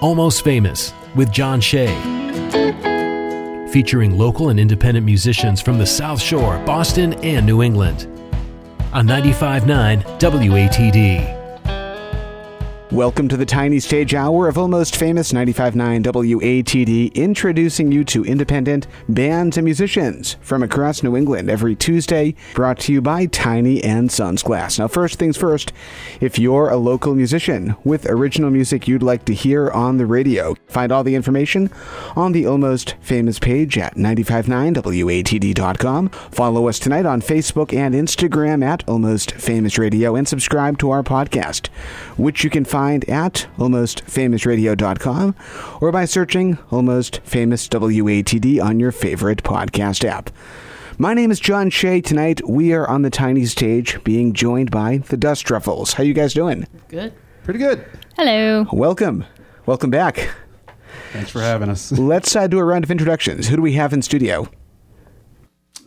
Almost Famous with John Shea. Featuring local and independent musicians from the South Shore, Boston, and New England. On 95.9 WATD. Welcome to the Tiny Stage Hour of Almost Famous 95.9 WATD, introducing you to independent bands and musicians from across New England every Tuesday, brought to you by Tiny and Sons Glass. Now, first things first, if you're a local musician with original music you'd like to hear on the radio, find all the information on the Almost Famous page at 959watd.com. Follow us tonight on Facebook and Instagram at Almost Famous Radio and subscribe to our podcast, which you can find find at almostfamousradio.com or by searching Almost Famous WATD on your favorite podcast app. My name is John Shea. Tonight we are on the tiny stage being joined by the Dust Ruffles. How you guys doing? Good. Pretty good. Hello. Welcome. Welcome back. Thanks for having us. Let's uh, do a round of introductions. Who do we have in studio?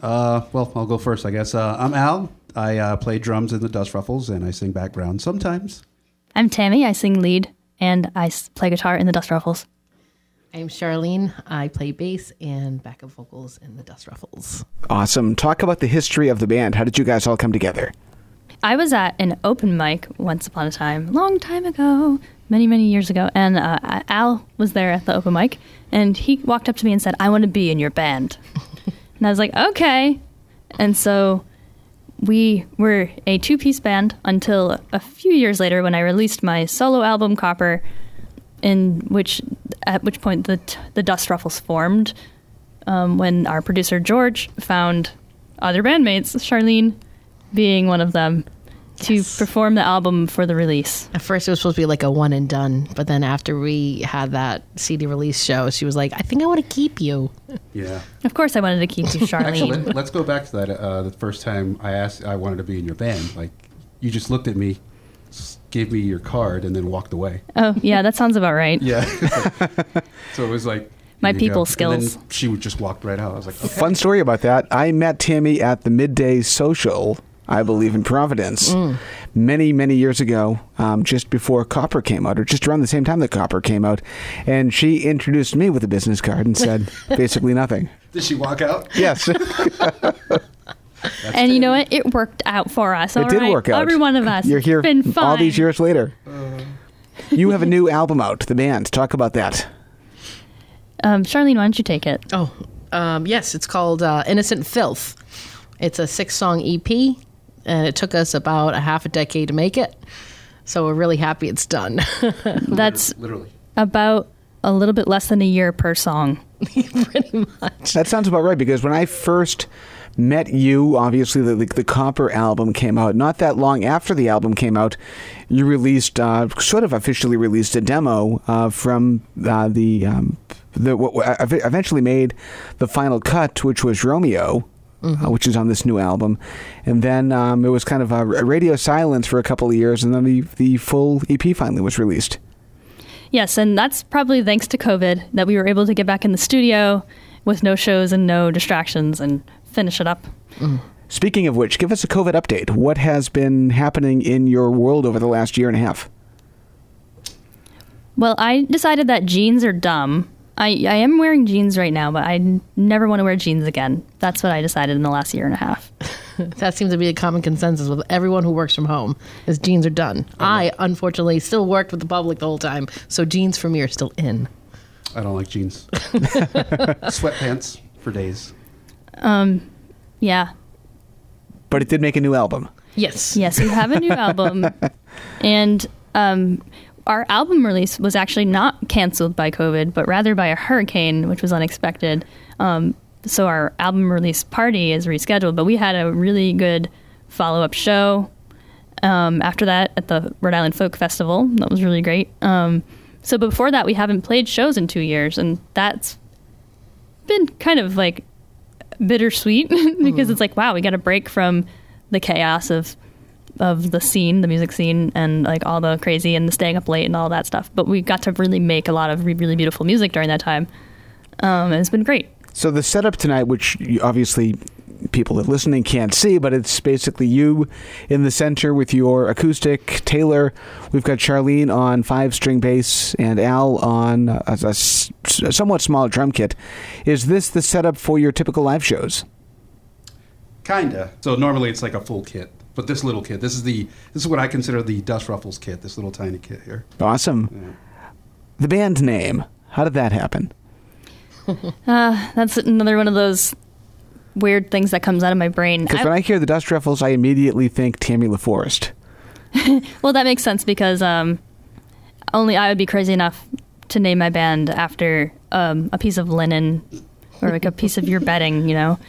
Uh, well, I'll go first, I guess. Uh, I'm Al. I uh, play drums in the Dust Ruffles and I sing background sometimes. I'm Tammy. I sing lead and I play guitar in the Dust Ruffles. I'm Charlene. I play bass and backup vocals in the Dust Ruffles. Awesome. Talk about the history of the band. How did you guys all come together? I was at an open mic once upon a time, long time ago, many, many years ago, and uh, Al was there at the open mic, and he walked up to me and said, I want to be in your band. and I was like, okay. And so we were a two piece band until a few years later when I released my solo album, Copper, in which, at which point the, the Dust Ruffles formed. Um, when our producer George found other bandmates, Charlene being one of them, to yes. perform the album for the release. At first, it was supposed to be like a one and done, but then after we had that CD release show, she was like, "I think I want to keep you." Yeah. Of course, I wanted to keep you, Charlene. Actually, let's go back to that. Uh, the first time I asked, I wanted to be in your band. Like, you just looked at me, gave me your card, and then walked away. Oh yeah, that sounds about right. yeah. so it was like my people go. skills. she would just walked right out. I was like, okay. fun story about that. I met Tammy at the midday social I believe in Providence, mm. many, many years ago, um, just before Copper came out, or just around the same time that Copper came out. And she introduced me with a business card and said basically nothing. Did she walk out? Yes. and you know what? It worked out for us. It did right? work out. Every one of us. You're here been fine. all these years later. Uh. You have a new album out, the band. Talk about that. Um, Charlene, why don't you take it? Oh, um, yes. It's called uh, Innocent Filth. It's a six song EP and it took us about a half a decade to make it. So we're really happy it's done. That's literally about a little bit less than a year per song. Pretty much. That sounds about right because when I first met you, obviously the, the, the Copper album came out. Not that long after the album came out, you released, uh, sort of officially released a demo uh, from uh, the. Um, the what eventually made the final cut, which was Romeo, mm-hmm. uh, which is on this new album. And then um, it was kind of a radio silence for a couple of years, and then the the full EP finally was released. Yes, and that's probably thanks to COVID that we were able to get back in the studio with no shows and no distractions and finish it up. Mm. Speaking of which, give us a COVID update. What has been happening in your world over the last year and a half? Well, I decided that jeans are dumb I, I am wearing jeans right now, but I n- never want to wear jeans again. That's what I decided in the last year and a half. that seems to be a common consensus with everyone who works from home is jeans are done. I unfortunately still worked with the public the whole time, so jeans for me are still in. I don't like jeans. Sweatpants for days. Um, yeah. But it did make a new album. Yes. Yes, we have a new album, and um, our album release was actually not canceled by COVID, but rather by a hurricane, which was unexpected. Um, so our album release party is rescheduled, but we had a really good follow up show um, after that at the Rhode Island Folk Festival. That was really great. Um, so before that, we haven't played shows in two years, and that's been kind of like bittersweet because mm. it's like, wow, we got a break from the chaos of of the scene, the music scene, and like all the crazy and the staying up late and all that stuff. But we got to really make a lot of really beautiful music during that time. Um, and it's been great. So the setup tonight, which obviously people that are listening can't see, but it's basically you in the center with your acoustic. Taylor, we've got Charlene on five string bass and Al on a somewhat small drum kit. Is this the setup for your typical live shows? Kinda. So normally it's like a full kit, but this little kit, this is the this is what I consider the Dust Ruffles kit. This little tiny kit here. Awesome. The band name, how did that happen? Uh, that's another one of those weird things that comes out of my brain. Because when I hear the Dust Ruffles, I immediately think Tammy LaForest. well, that makes sense because um, only I would be crazy enough to name my band after um, a piece of linen or like a piece of your bedding, you know.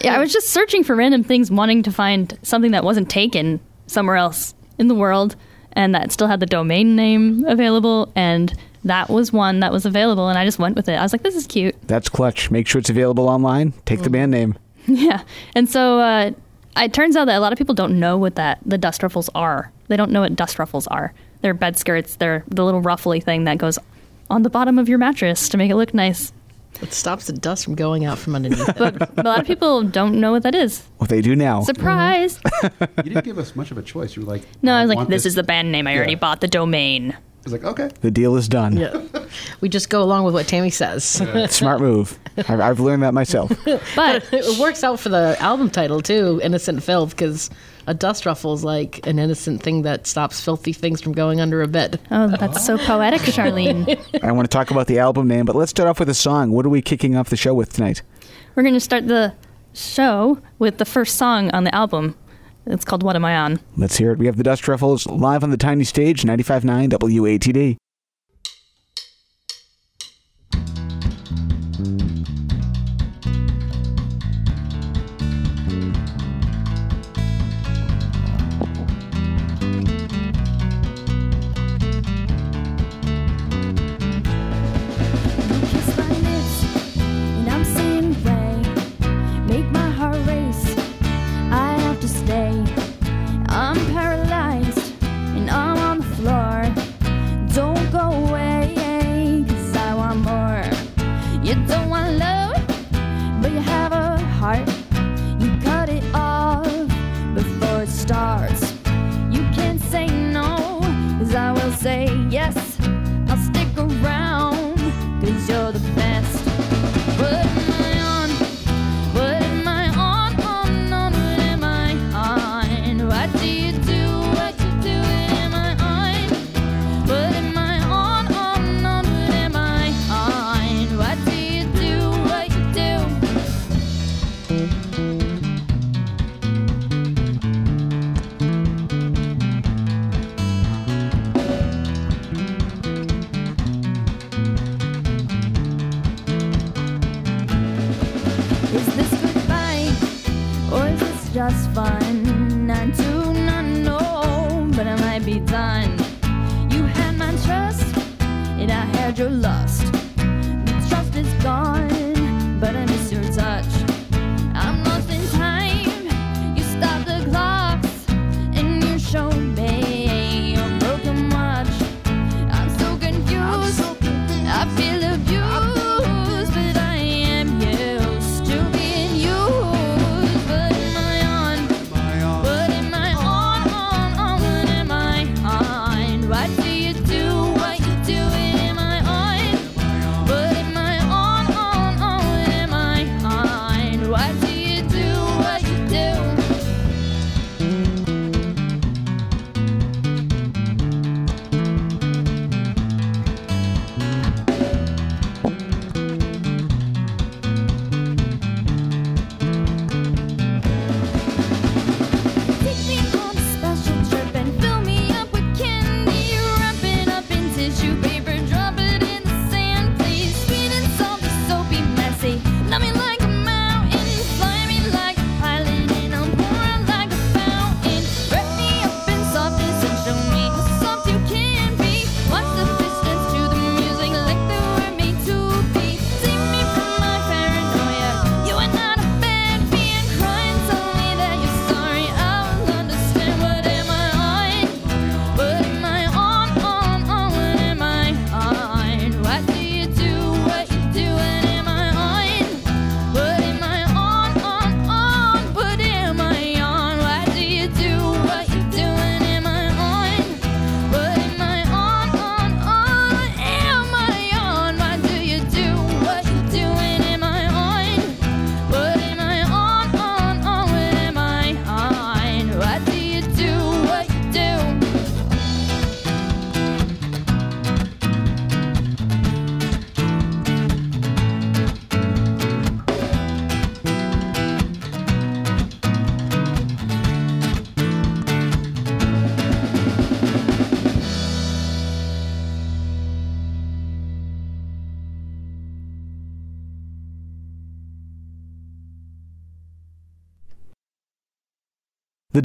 Yeah, I was just searching for random things, wanting to find something that wasn't taken somewhere else in the world and that still had the domain name available. And that was one that was available, and I just went with it. I was like, this is cute. That's clutch. Make sure it's available online. Take the band name. Yeah, and so uh, it turns out that a lot of people don't know what that the dust ruffles are. They don't know what dust ruffles are. They're bed skirts. They're the little ruffly thing that goes on the bottom of your mattress to make it look nice. It stops the dust from going out from underneath. it. But a lot of people don't know what that is. What they do now. Surprise! Mm-hmm. You didn't give us much of a choice. You were like, No, I was like, want this is the band name. I already Yeah. bought the domain. I was like, okay. The deal is done. yeah. We just go along with what Tammy says. Smart move. I've, I've learned that myself. But it works out for the album title too, Innocent Filth, because a dust ruffle is like an innocent thing that stops filthy things from going under a bed. oh, that's so poetic, Charlene. I want to talk about the album name, but let's start off with a song. What are we kicking off the show with tonight? We're going to start the show with the first song on the album. It's called "What Am I On." Let's hear it. We have the Dust Ruffles live on the tiny stage, 95.9 WATD. Just fun? I do not know, but I might be done. You had my trust, and I had your lust.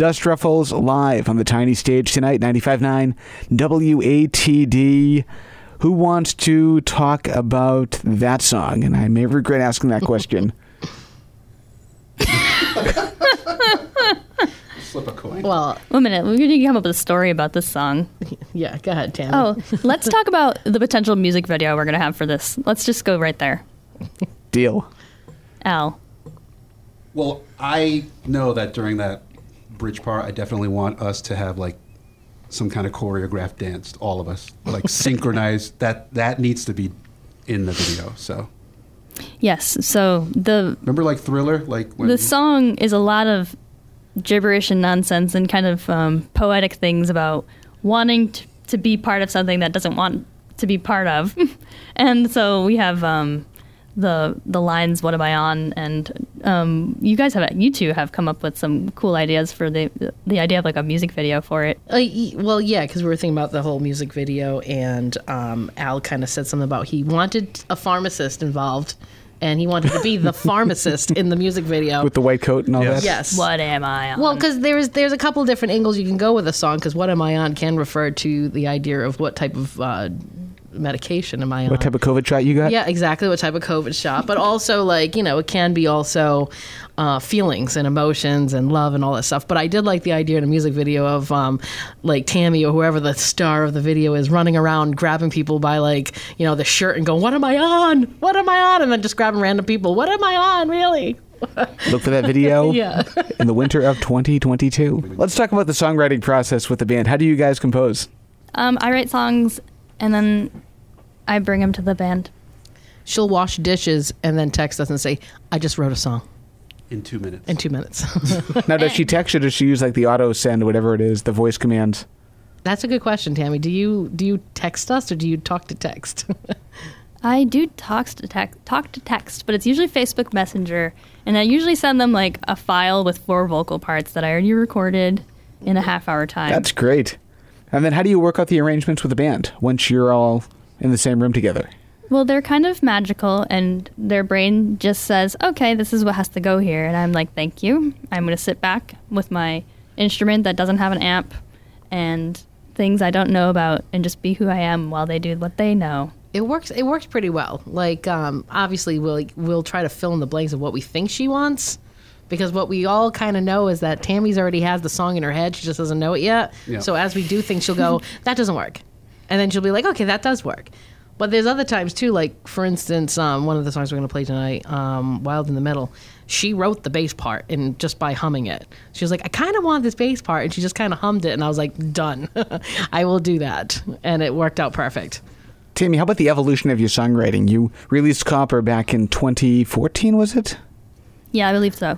Dust Ruffles live on the tiny stage tonight, 95.9 WATD. Who wants to talk about that song? And I may regret asking that question. Flip a coin. Well, One minute, we're going to come up with a story about this song. yeah, go ahead, Tammy. Oh, let's talk about the potential music video we're going to have for this. Let's just go right there. Deal. Al. Well, I know that during that bridge part, I definitely want us to have like some kind of choreographed dance, all of us, like synchronized. That that needs to be in the video. So Yes, so the remember, like Thriller, like when the song is a lot of gibberish and nonsense and kind of um, poetic things about wanting to, to be part of something that doesn't want to be part of. and so we have um, the the lines "What am I on?" and um, you guys have you two have come up with some cool ideas for the the idea of like a music video for it. Uh, well, yeah, because we were thinking about the whole music video, and um, Al kind of said something about he wanted a pharmacist involved, and he wanted to be the pharmacist in the music video. With the white coat and all Yes. that? yes. What am I on? Well, because there's there's a couple different angles you can go with a song. Because what am I on can refer to the idea of what type of uh, medication am I on. What type of COVID shot you got? yeah, exactly. What type of COVID shot, but also like you know, it can be also uh, feelings and emotions and love and all that stuff. But I did like the idea in a music video of um, like Tammy or whoever the star of the video is running around grabbing people by like you know the shirt and going, "What am I on? What am I on?" and then just grabbing random people. What am I on? Really? Look for that video Yeah. in the winter of 2022. Let's talk about the songwriting process with the band. How do you guys compose? um, I write songs and then I bring them to the band. She'll wash dishes and then text us and say, "I just wrote a song in two minutes. in two minutes." Now, does she text or does she use like the auto send, whatever it is, the voice commands? That's a good question, Tammy. Do you do you text us or do you talk to text? I do talk to text, talk to text, but it's usually Facebook Messenger, and I usually send them like a file with four vocal parts that I already recorded in a half hour time. That's great. And then how do you work out the arrangements with the band once you're all in the same room together? well, they're kind of magical, and their brain just says, "Okay, this is what has to go here," and I'm like, "Thank you." I'm going to sit back with my instrument that doesn't have an amp and things I don't know about, and just be who I am while they do what they know. it works. It works pretty well. Like um, obviously, we'll we'll try to fill in the blanks of what we think she wants. Because what we all kind of know is that Tammy's already has the song in her head. She just doesn't know it yet. Yeah. So as we do things, she'll go, "That doesn't work," and then she'll be like, "Okay, that does work." But there's other times too, like for instance, um, one of the songs we're going to play tonight, um, "Wild in the Middle." She wrote the bass part, and just by humming it, she was like, "I kind of want this bass part," and she just kind of hummed it, and I was like, "Done, I will do that," and it worked out perfect. Tammy, how about the evolution of your songwriting? You released Copper back in 2014, was it? Yeah, I believe so.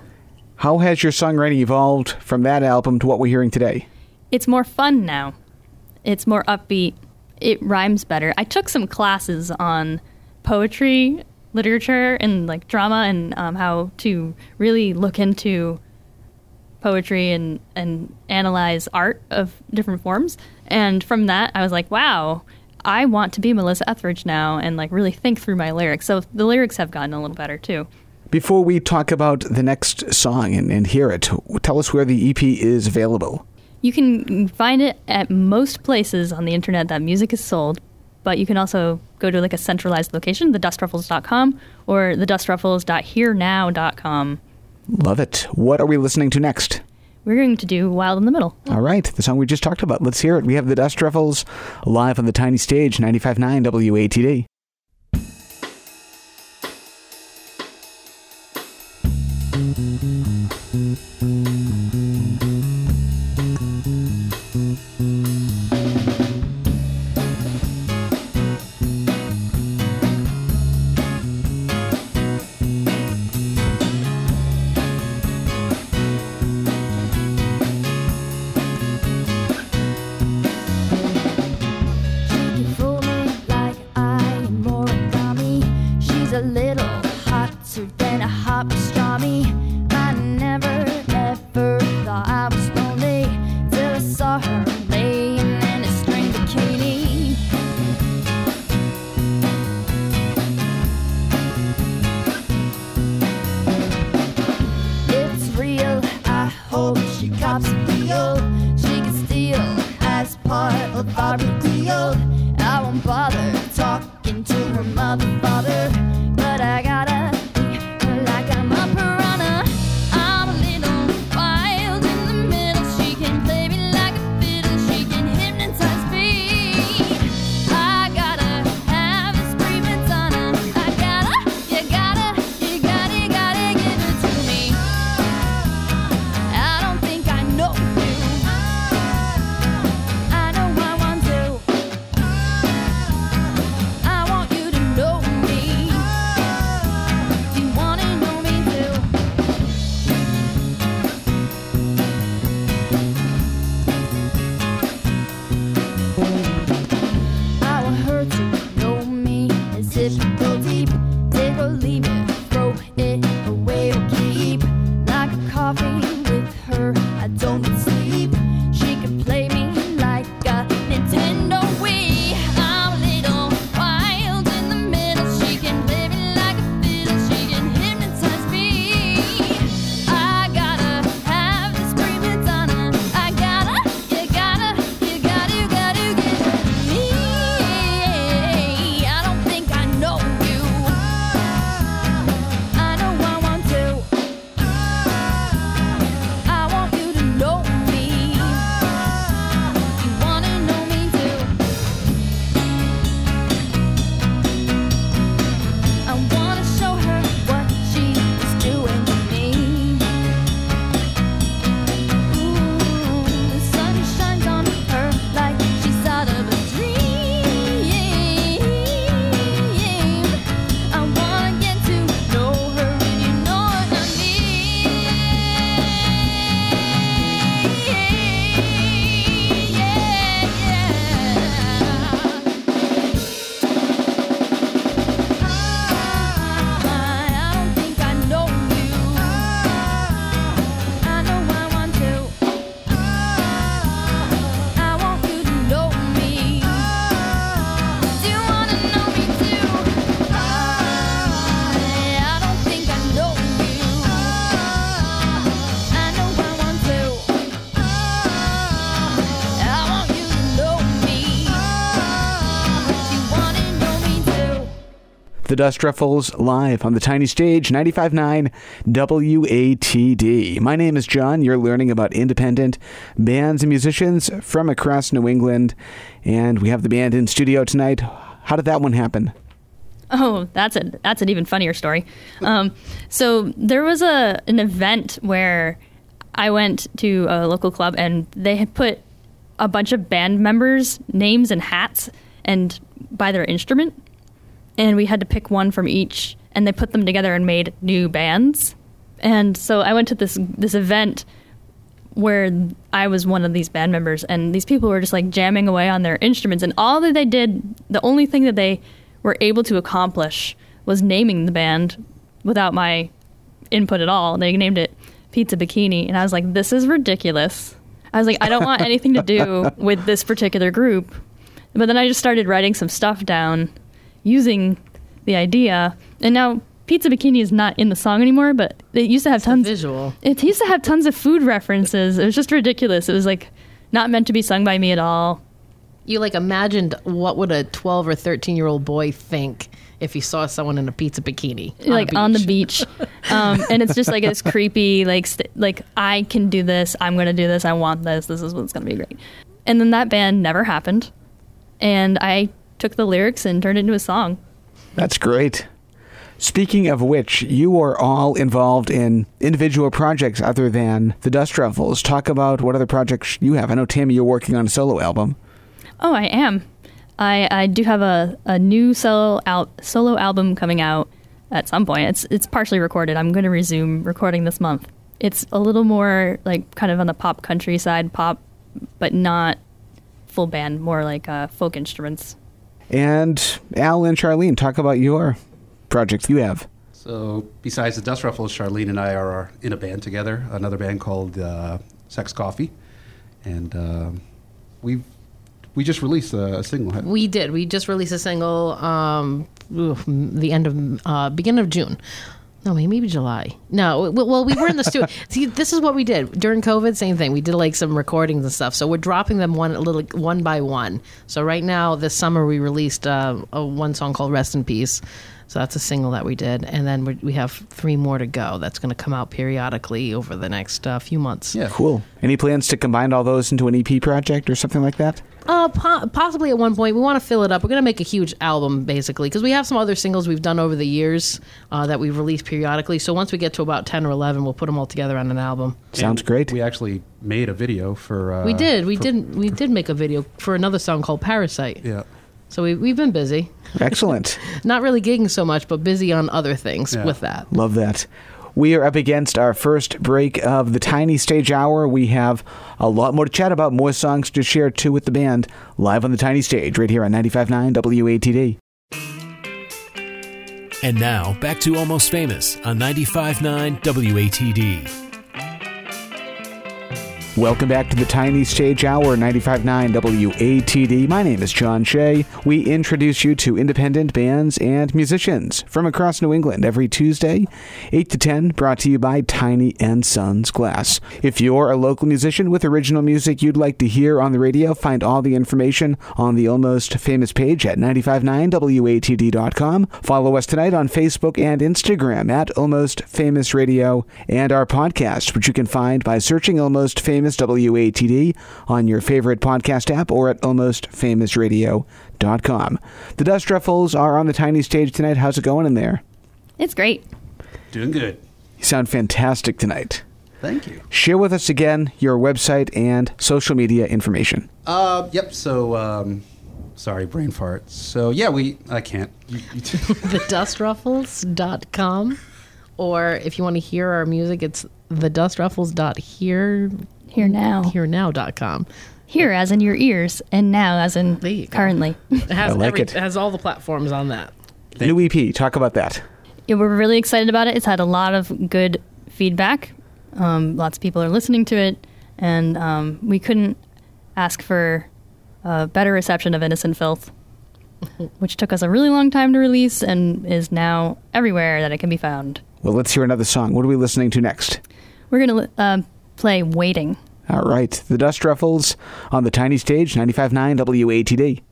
How has your songwriting evolved from that album to what we're hearing today? it's more fun now. It's more upbeat. It rhymes better. I took some classes on poetry, literature, and like drama, and um, how to really look into poetry and and analyze art of different forms. And from that, I was like, wow. I want to be Melissa Etheridge now and like really think through my lyrics. So the lyrics have gotten a little better too. Before we talk about the next song and, and hear it, tell us where the EP is available. You can find it at most places on the internet that music is sold, but you can also go to like a centralized location, thedustruffles.com or thedustruffles.hearnow.com. Love it. What are we listening to next? We're going to do Wild in the Middle. All right, the song we just talked about. Let's hear it. We have the Dust Ruffles live on the tiny stage, 95.9 WATD. The Dust Ruffles live on the tiny stage, 95.9 WATD. My name is John. You're learning about independent bands and musicians from across New England. And we have the band in studio tonight. How did that one happen? Oh, that's a that's an even funnier story. Um, so there was a an event where I went to a local club and they had put a bunch of band members' names and hats and by their instrument, and we had to pick one from each, and they put them together and made new bands. And so I went to this this event where I was one of these band members, and these people were just like jamming away on their instruments, and all that they did, the only thing that they were able to accomplish was naming the band without my input at all. They named it Pizza Bikini, and I was like, this is ridiculous. I was like, I don't want anything to do with this particular group. But then I just started writing some stuff down using the idea, and now Pizza Bikini is not in the song anymore, but it used to have The tons. visual. It used to have tons of food references. It was just ridiculous. It was like not meant to be sung by me at all. You like imagined what would a 12 or 13 year old boy think if he saw someone in a pizza bikini like a on the beach. beach, um, and it's just like it's creepy, like st- like I can do this. I'm gonna do this. I want this. This is what's gonna be great. And then that band never happened, and I took the lyrics and turned it into a song. That's great. Speaking of which, you are all involved in individual projects other than the Dust Ruffles. Talk about what other projects you have. I know, Tammy, you're working on a solo album. Oh, I am. I, I do have a, a new solo al- solo album coming out at some point. It's it's partially recorded. I'm going to resume recording this month. It's a little more like kind of on the pop country side, pop, but not full band. More like uh, folk instruments. And Al and Charlene, talk about your projects you have. So besides the Dust Ruffles, Charlene and I are in a band together, another band called uh, Sex Coffee, and um we we just released a, a single. We did. We just released a single um, the end of uh, beginning of June. No, maybe July. No, well, we were in the studio. See, this is what we did during COVID. Same thing. We did like some recordings and stuff. So we're dropping them one a little one by one. So right now, this summer, we released uh, a one song called "Rest in Peace." So that's a single that we did, and then we, we have three more to go. That's going to come out periodically over the next uh, few months. Yeah. Cool. Any plans to combine all those into an EP project or something like that? Uh, po- possibly at one point. We want to fill it up. We're going to make a huge album, basically, because we have some other singles we've done over the years uh, that we've released periodically. So once we get to about 10 or 11, we'll put them all together on an album. Sounds And great. We actually made a video for. Uh, we did. We for- did. We did make a video for another song called Parasite. Yeah. So we, we've been busy. Excellent. Not really gigging so much, but busy on other things Yeah. with that. Love that. We are up against our first break of the Tiny Stage Hour. We have a lot more to chat about, more songs to share too with the band, live on the Tiny Stage right here on 95.9 WATD. And now, back to Almost Famous on 95.9 WATD. Welcome back to the Tiny Stage Hour, 95.9 WATD. My name is John Shea. We introduce you to independent bands and musicians from across New England every Tuesday, 8 to 10, brought to you by Tiny and Sons Glass. If you're a local musician with original music you'd like to hear on the radio, find all the information on the Almost Famous page at 959watd.com. Follow us tonight on Facebook and Instagram at Almost Famous Radio and our podcast, which you can find by searching Almost Famous WATD on your favorite podcast app or at almostfamousradio.com. The Dust Ruffles are on the tiny stage tonight. How's it going in there? It's great. Doing good. You sound fantastic tonight. Thank you. Share with us again your website and social media information. Uh, yep. So, um, sorry, brain fart. So, yeah, we. I can't. You, you TheDustRuffles.com. Or if you want to hear our music, it's TheDustRuffles.here Here now. hearnow.com. Hear as in your ears, and now as in There currently. It has I like every, it. it has all the platforms on that. New EP, talk about that. yeah, we're really excited about it. It's had a lot of good feedback. Um, lots of people are listening to it, and um, we couldn't ask for a better reception of Innocent Filth, which took us a really long time to release and is now everywhere that it can be found. Well, let's hear another song. What are we listening to next? We're going to uh, play Waiting. All right, The Dust Ruffles on the tiny stage, 95.9 WATD.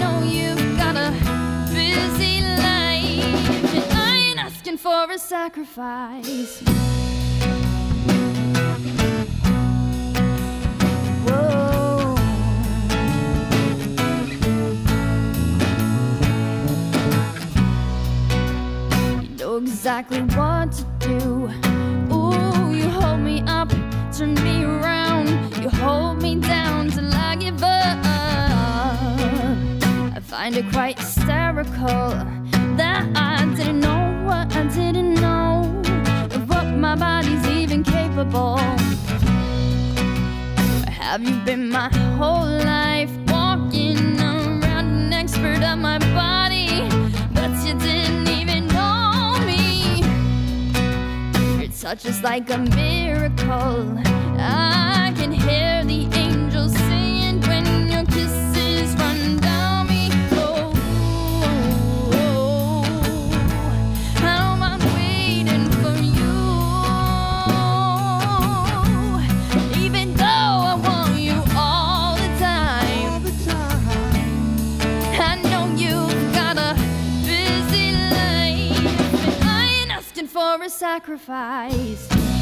Know you've got a busy exactly what to do. Ooh, you hold me up, turn me around. You hold me down till I give up. I find it quite hysterical that I didn't know what I didn't know of what my body's even capable. Have you been my whole life touch is like a miracle. I sacrifice.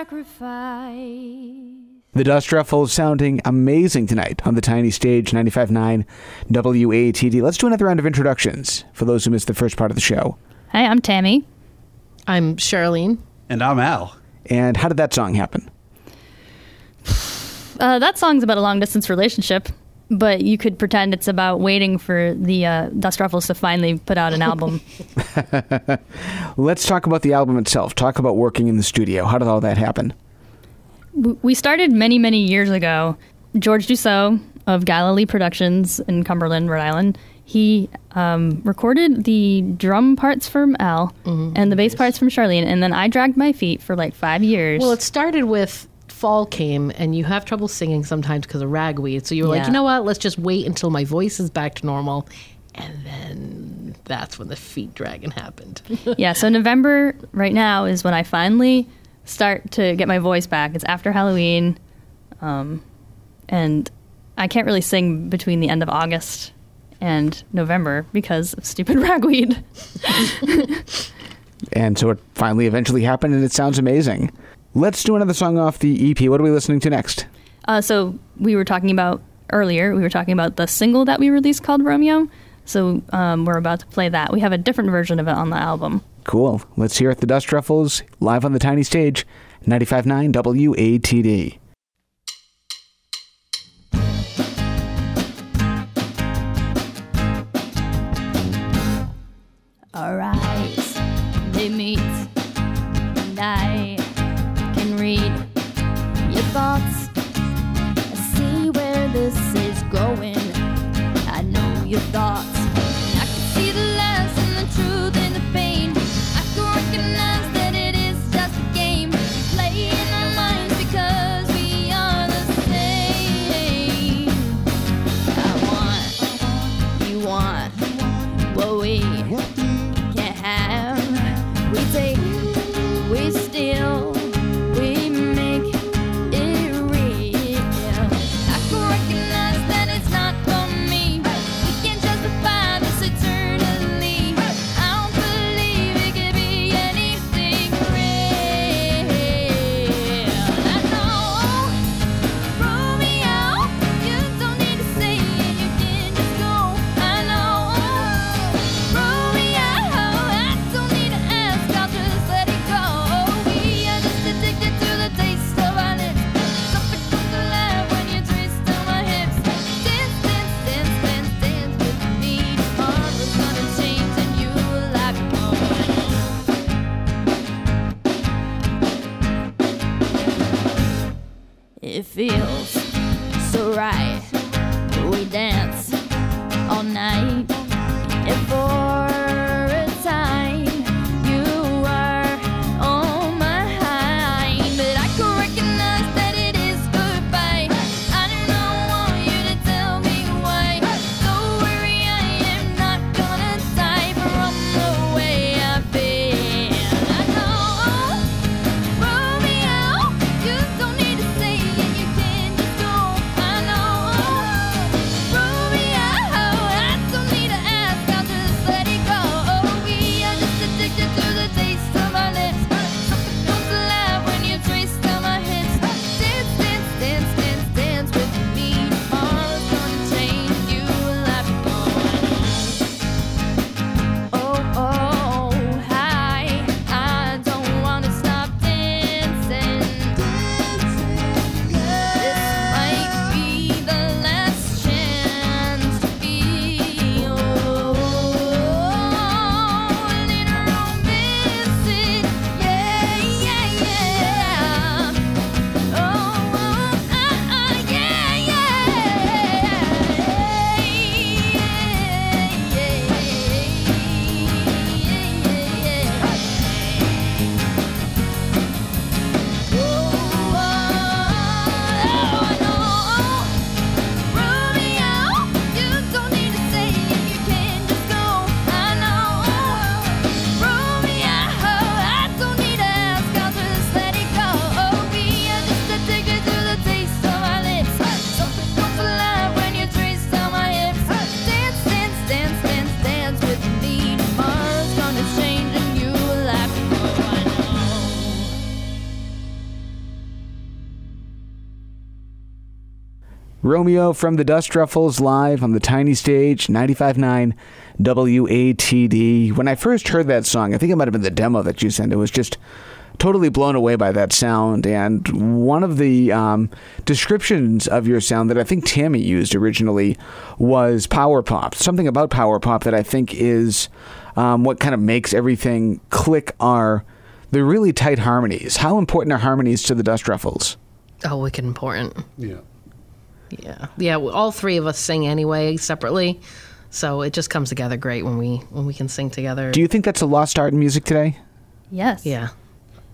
Sacrifice. The Dust Ruffles sounding amazing tonight on the tiny stage 95.9 WATD. Let's do another round of introductions for those who missed the first part of the show. Hi, I'm Tammy. I'm Charlene. And I'm Al. And how did that song happen? Uh, that song's about a long distance relationship, but you could pretend it's about waiting for the uh, Dust Ruffles to finally put out an album. Let's talk about the album itself. Talk about working in the studio. How did all that happen? We started many, many years ago. George Dussault of Galilee Productions in Cumberland, Rhode Island, he um, recorded the drum parts from Al and the bass parts from Charlene, and then I dragged my feet for like five years. Well, it started with fall came and you have trouble singing sometimes because of ragweed. So you were like, you know what? Let's just wait until my voice is back to normal. And then that's when the feet dragon happened. yeah, so November right now is when I finally start to get my voice back. It's after Halloween, um, and I can't really sing between the end of August and November because of stupid ragweed. And so it finally eventually happened, and it sounds amazing. Let's do another song off the EP. What are we listening to next? Uh, so we were talking about earlier. We were talking about the single that we released called Romeo. So um, we're about to play that. We have a different version of it on the album. Cool. Let's hear it. The Dust Ruffles live on the tiny stage 95.9 WATD. Romeo from the Dust Ruffles live on the tiny stage, 95.9 WATD. When I first heard that song, I think it might have been the demo that you sent. It was just totally blown away by that sound. And one of the um, descriptions of your sound that I think Tammy used originally was power pop. Something about power pop that I think is um, what kind of makes everything click are the really tight harmonies. How important are harmonies to the Dust Ruffles? Oh, wicked important. Yeah. Yeah, yeah. All three of us sing anyway, separately, so it just comes together great when we when we can sing together. Do you think that's a lost art in music today? Yes. yeah.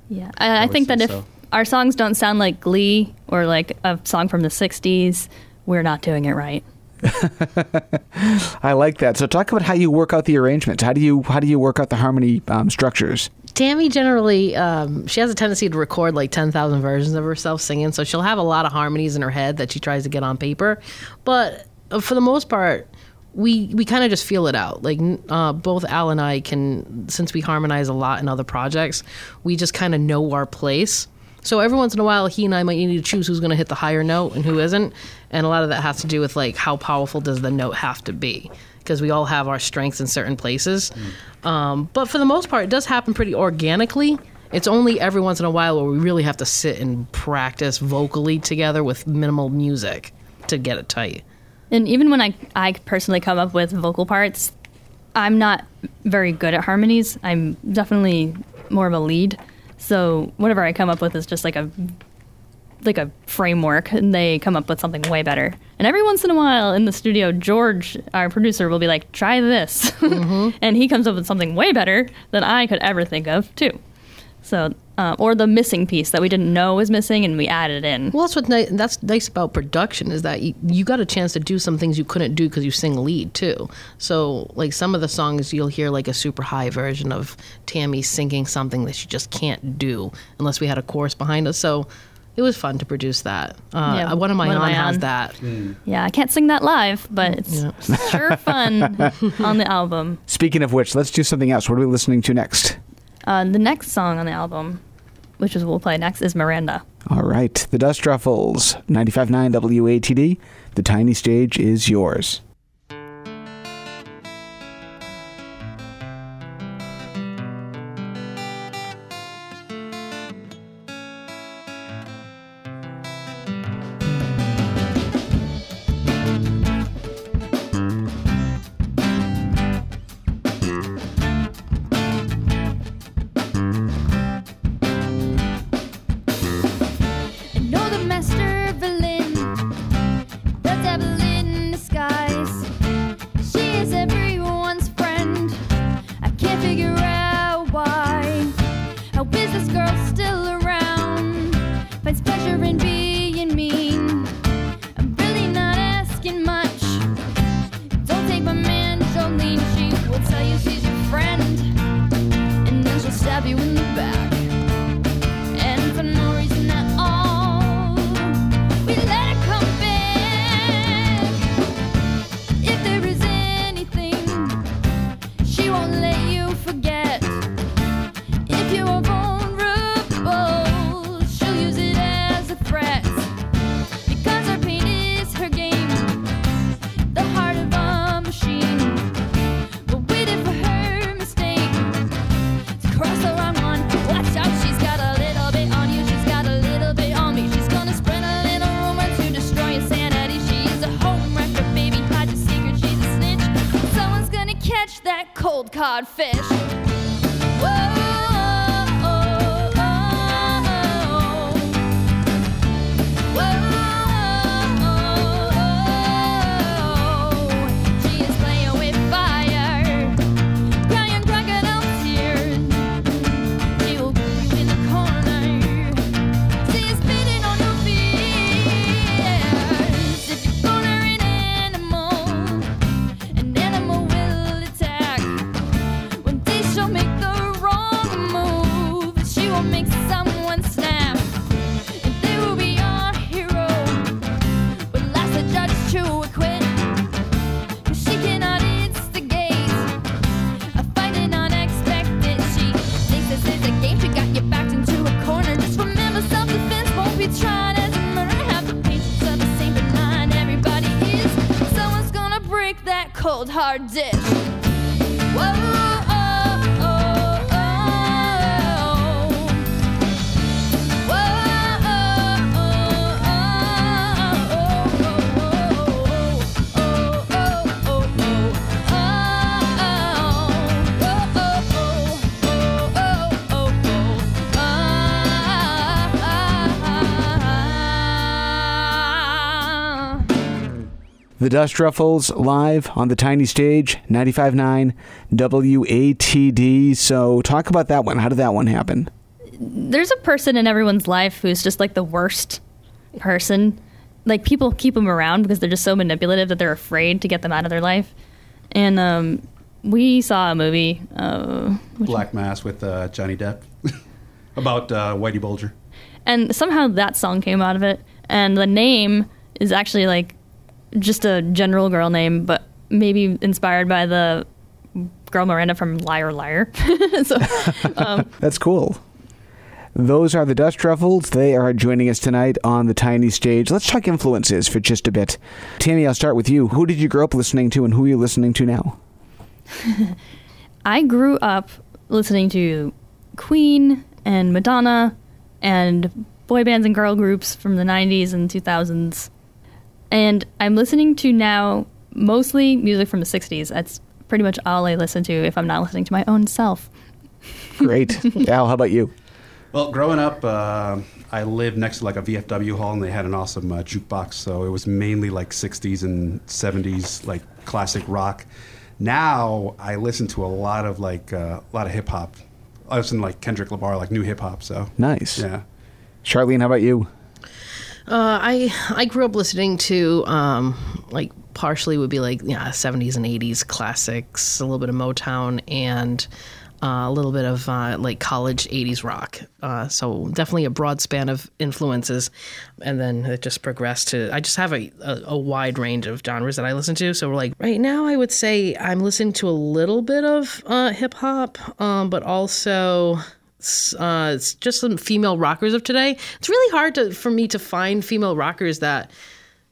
Yeah. I, I would think that if so. our songs don't sound like Glee or like a song from the 60s, we're not doing it right. I like that. So talk about how you work out the arrangements. How do you how do you work out the harmony um, structures? Tammy generally, um, she has a tendency to record like 10,000 versions of herself singing. So she'll have a lot of harmonies in her head that she tries to get on paper. But uh, for the most part, we, we kind of just feel it out. Like uh, both Al and I can, since we harmonize a lot in other projects, we just kind of know our place. So every once in a while, he and I might need to choose who's going to hit the higher note and who isn't. And a lot of that has to do with like how powerful does the note have to be because we all have our strengths in certain places. Um, but for the most part, it does happen pretty organically. It's only every once in a while where we really have to sit and practice vocally together with minimal music to get it tight. And even when I, I personally come up with vocal parts, I'm not very good at harmonies. I'm definitely more of a lead. So whatever I come up with is just like a like a framework and they come up with something way better. And every once in a while in the studio, George, our producer, will be like, try this. and he comes up with something way better than I could ever think of, too. So, uh, or the missing piece that we didn't know was missing and we added in. Well, that's what ni- that's nice about production is that you, you got a chance to do some things you couldn't do because you sing lead too. So, like some of the songs, you'll hear like a super high version of Tammy singing something that she just can't do unless we had a chorus behind us. So, it was fun to produce that. Uh, Yeah, one of my One of on has On. that. Yeah, I can't sing that live, but it's Yeah. sure fun on the album. Speaking of which, let's do something else. What are we listening to next? Uh, the next song on the album, which is what we'll play next, is Miranda. All right, the Dust Ruffles, 95.9 WATD. The tiny stage is yours. The Dust Ruffles live on the tiny stage, 95.9 WATD. So talk about that one. How did that one happen? There's a person in everyone's life who's just like the worst person. Like people keep them around because they're just so manipulative that they're afraid to get them out of their life. And um, we saw a movie. Uh, Black Mass with uh, Johnny Depp about uh, Whitey Bulger. and somehow that song came out of it and the name is actually like just a general girl name but maybe inspired by the girl miranda from liar liar so um, That's cool. Those are the Dust Ruffles. They are joining us tonight on the tiny stage. Let's talk influences for just a bit. Tammy, I'll start with you. Who did you grow up listening to and who are you listening to now? i grew up listening to queen and madonna and boy bands and girl groups from the 90s and 2000s and i'm listening to now mostly music from the 60s that's pretty much all i listen to if i'm not listening to my own self Great. Al, how about you? Well, growing up, uh, I lived next to like a VFW hall, and they had an awesome uh, jukebox. So it was mainly like '60s and '70s, like classic rock. Now I listen to a lot of like uh, a lot of hip hop. I listen to like Kendrick Lamar, like new hip hop. So Nice. yeah, Charlene, how about you? Uh, I I grew up listening to um, like partially would be like yeah 70s and 80s classics, a little bit of Motown and uh, a little bit of uh, like college 80s rock. Uh, so definitely a broad span of influences, and then it just progressed to. I just have a, a, a wide range of genres that I listen to. So like right now, I would say I'm listening to a little bit of uh, hip hop, um, but also uh, it's just some female rockers of today. It's really hard to for me to find female rockers that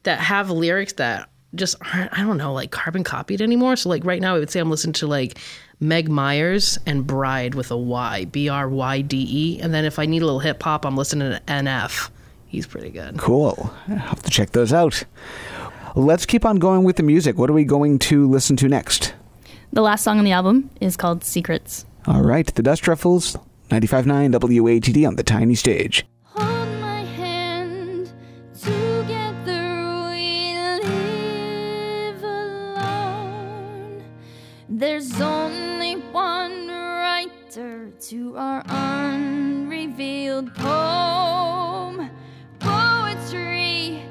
that have lyrics that just aren't I don't know like carbon copied anymore. So like right now I would say I'm listening to like Meg Myers and Bride with a Y, B R Y D E, and then if I need a little hip hop, I'm listening to NF. He's pretty good. Cool. I'll have to check those out. Let's keep on going with the music. What are we going to listen to next? The last song on the album is called Secrets. All right, the Dust Ruffles, 95.9 WATD on the tiny stage. There's only one writer to our unrevealed poem. Poetry,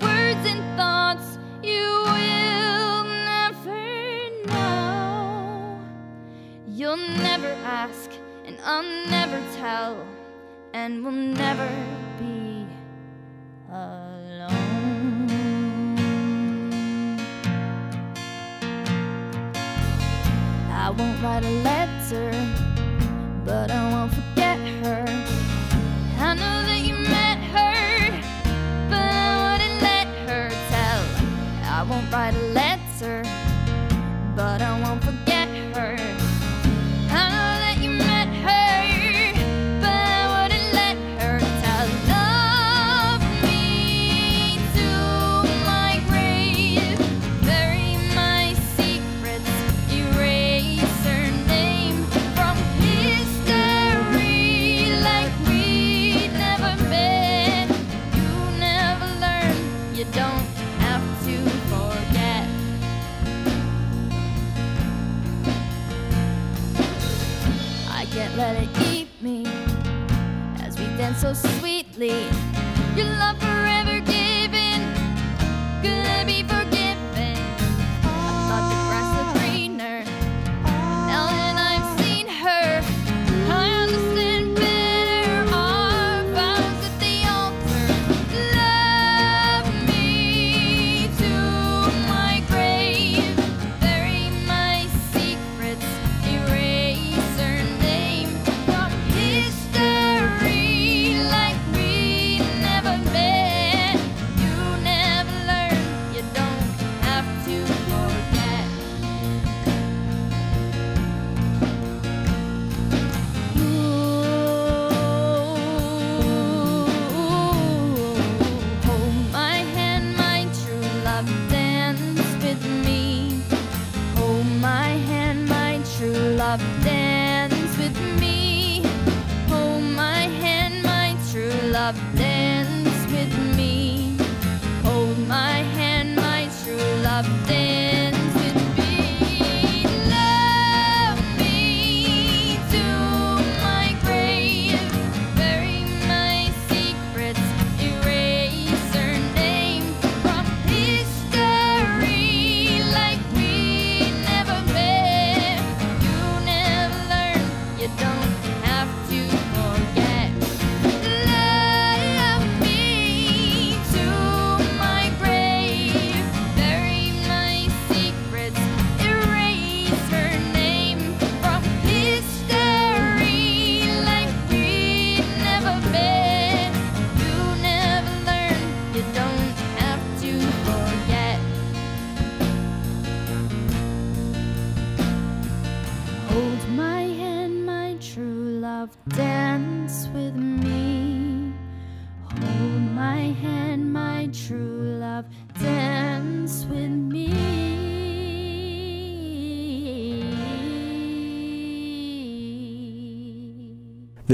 words and thoughts you will never know. You'll never ask, I'll never tell, and we'll never be alone. I won't write a letter, but I won't forget her. I know that you met her, but I wouldn't let her tell. I won't write a letter, but I won't forget completely.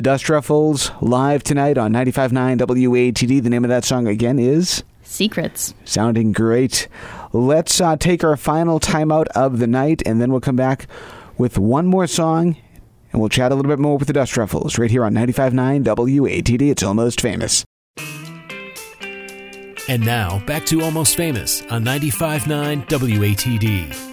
The Dust Ruffles live tonight on 95.9 WATD. The name of that song again is Secrets. Sounding Great. Let's uh, take our final timeout of the night, and then we'll come back with one more song, and we'll chat a little bit more with the Dust Ruffles right here on 95.9 WATD. It's almost famous. And now, back to Almost Famous on 95.9 WATD.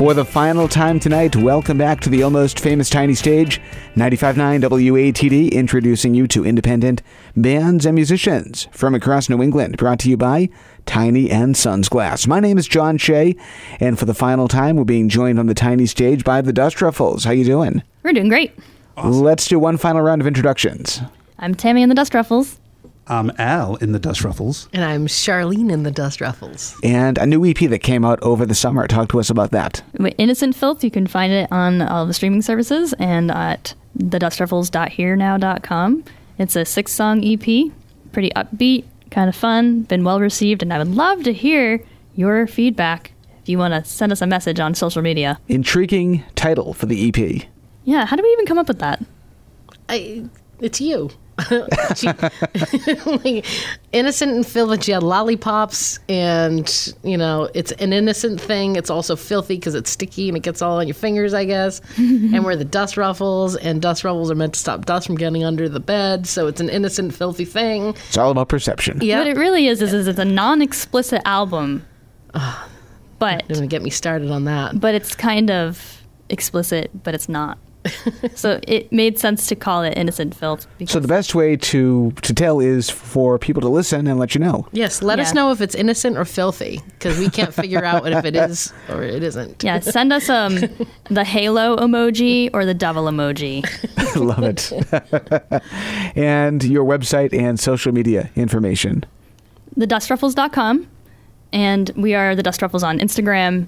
For the final time tonight, welcome back to the almost famous tiny stage. 95.9 WATD introducing you to independent bands and musicians from across New England, brought to you by Tiny and Sons Glass. My name is John Shea, and for the final time, we're being joined on the tiny stage by the Dust Ruffles. How you doing? We're doing great. Let's do one final round of introductions. I'm Tammy and the Dust Ruffles. I'm Al in the Dust Ruffles. And I'm Charlene in the Dust Ruffles. And a new EP that came out over the summer. Talk to us about that. Innocent Filth, you can find it on all the streaming services and at thedustruffles.hearnow.com. It's a six song EP, pretty upbeat, kind of fun, been well received, and I would love to hear your feedback if you want to send us a message on social media. Intriguing title for the EP. Yeah, how do we even come up with that? I, it's you. She- like, innocent and filthy. She had lollipops, and you know, it's an innocent thing. It's also filthy because it's sticky and it gets all on your fingers, I guess. and we're the dust ruffles, and dust ruffles are meant to stop dust from getting under the bed. So it's an innocent, filthy thing. It's all about perception. Yeah, What it really is is, is it's a non-explicit album, but You're gonna get me started on that. but it's kind of explicit, but it's not. so it made sense to call it Innocent Filth. So the best way to to tell is for people to listen and let you know. Yes, let us know if it's innocent or filthy because we can't figure out if it is or it isn't. yeah, send us um the halo emoji or the devil emoji. Love it. and your website and social media information. thedustruffles.com and we are the Dust Ruffles on Instagram,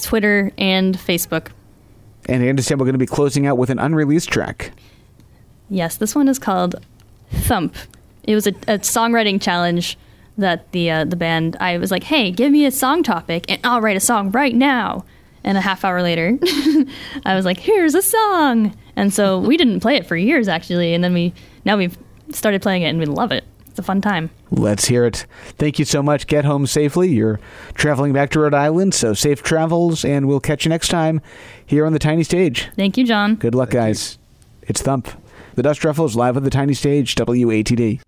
Twitter, and Facebook. And I understand we're going to be closing out with an unreleased track. Yes, this one is called Thump. It was a, a songwriting challenge that the uh, the band. I was like, "Hey, give me a song topic, and I'll write a song right now." And a half hour later, I was like, "Here's a song." And so we didn't play it for years, actually. And then we now we've started playing it, and we love it. It's a fun time. Let's hear it. Thank you so much. Get home safely. You're traveling back to Rhode Island, so safe travels, and we'll catch you next time here on the tiny stage. Thank you, John. Good luck, guys. It's Thump. The Dust Ruffles live at the tiny stage, WATD.